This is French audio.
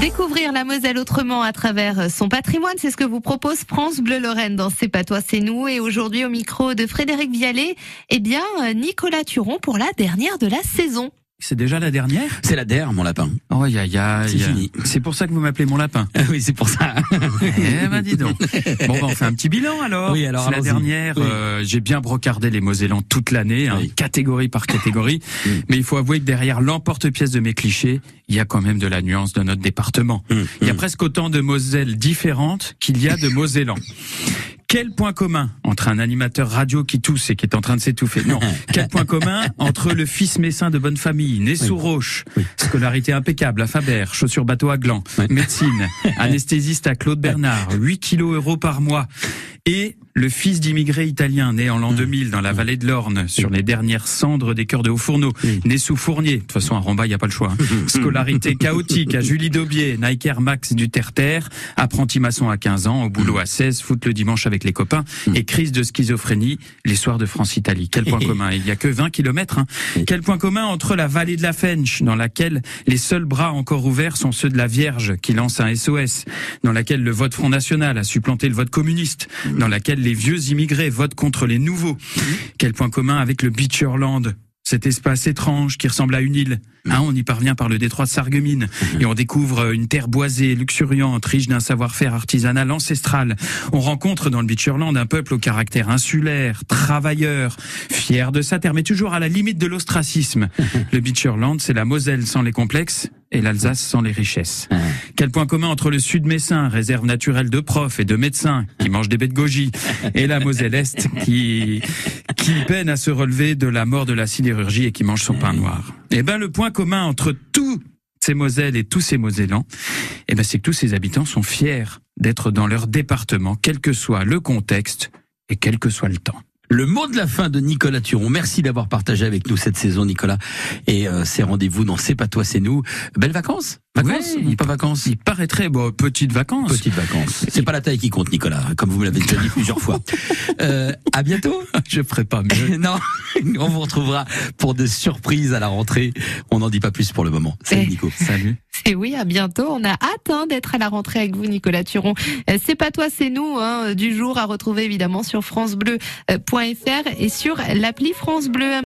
Découvrir la Moselle autrement à travers son patrimoine, c'est ce que vous propose France Bleu Lorraine dans C'est pas toi, c'est nous. Et aujourd'hui, au micro de Frédéric Vialet, eh bien, Nicolas Turon pour la dernière de la saison. C'est déjà la dernière? C'est la dernière, mon lapin. Oh, y a, y a, C'est fini. C'est pour ça que vous m'appelez mon lapin. Ah oui, c'est pour ça. eh ben, dis donc. Bon, ben, on fait un petit bilan alors. Oui, alors, C'est la dernière. Oui. euh, J'ai bien brocardé les Mosellans toute l'année, hein, Oui. catégorie par catégorie. Mais il faut avouer que derrière l'emporte-pièce de mes clichés, il y a quand même de la nuance de notre département. Hum, Il y a hum. presque autant de Moselles différentes qu'il y a de Mosellans. Quel point commun entre un animateur radio qui tousse et qui est en train de s'étouffer Non. Quel point commun entre le fils messin de bonne famille, né sous roche, Oui. scolarité impeccable à Faber, chaussures bateau à gland, Oui. médecine, anesthésiste à Claude Bernard, 8 kilos euros par mois, et le fils d'immigrés italiens né en l'an 2000 dans la vallée de l'Orne, sur les dernières cendres des cœurs de Haut-Fourneau, Oui. né sous Fournier. De toute façon, à Ramba, il n'y a pas le choix. hein. Scolarité chaotique à Julie Daubier, Nike Air Max du Terre-Terre, apprenti maçon à 15 ans, au boulot à 16, foot le dimanche avec les copains, et crise de schizophrénie les soirs de France-Italie. Quel point commun Il n'y a que 20 kilomètres. Hein. Quel point commun entre la vallée de la Fench, dans laquelle les seuls bras encore ouverts sont ceux de la Vierge, qui lance un SOS, dans laquelle le vote Front National a supplanté le vote communiste, dans laquelle les vieux immigrés votent contre les nouveaux. Quel point commun avec le Beacherland cet espace étrange qui ressemble à une île. Hein, on y parvient par le détroit de Sarreguemines et on découvre une terre boisée, luxuriante, riche d'un savoir-faire artisanal ancestral. On rencontre dans le Beacherland un peuple au caractère insulaire, travailleur, fier de sa terre, mais toujours à la limite de l'ostracisme. Le Beacherland, c'est la Moselle sans les complexes et l'Alsace sans les richesses. Quel point commun entre le Sud Messin, réserve naturelle de profs et de médecins qui mangent des baies de goji, et la Moselle Est qui, qui peine à se relever de la mort de la sidérurgie et qui mange son pain noir. Eh ben, le point commun entre tous ces Moselles et tous ces Mosellans, eh ben, c'est que tous ces habitants sont fiers d'être dans leur département, quel que soit le contexte et quel que soit le temps. Le mot de la fin de Nicolas Turon. Merci d'avoir partagé avec nous cette saison, Nicolas. Et euh, ces rendez-vous dans C'est pas toi, c'est nous. Belles vacances Vacances pas vacances Il paraîtrait, bon, petites vacances. Petites vacances. C'est pas la taille qui compte, Nicolas, comme vous me l'avez déjà dit plusieurs fois. Euh, à bientôt. Je ferai pas mieux. non, on vous retrouvera pour des surprises à la rentrée. On n'en dit pas plus pour le moment. Salut Eh. Nico. Salut. Et oui, à bientôt. On a hâte hein, d'être à la rentrée avec vous, Nicolas Turon. Euh, C'est pas toi, c'est nous, hein, du jour à retrouver évidemment sur francebleu.fr et sur l'appli France Bleu.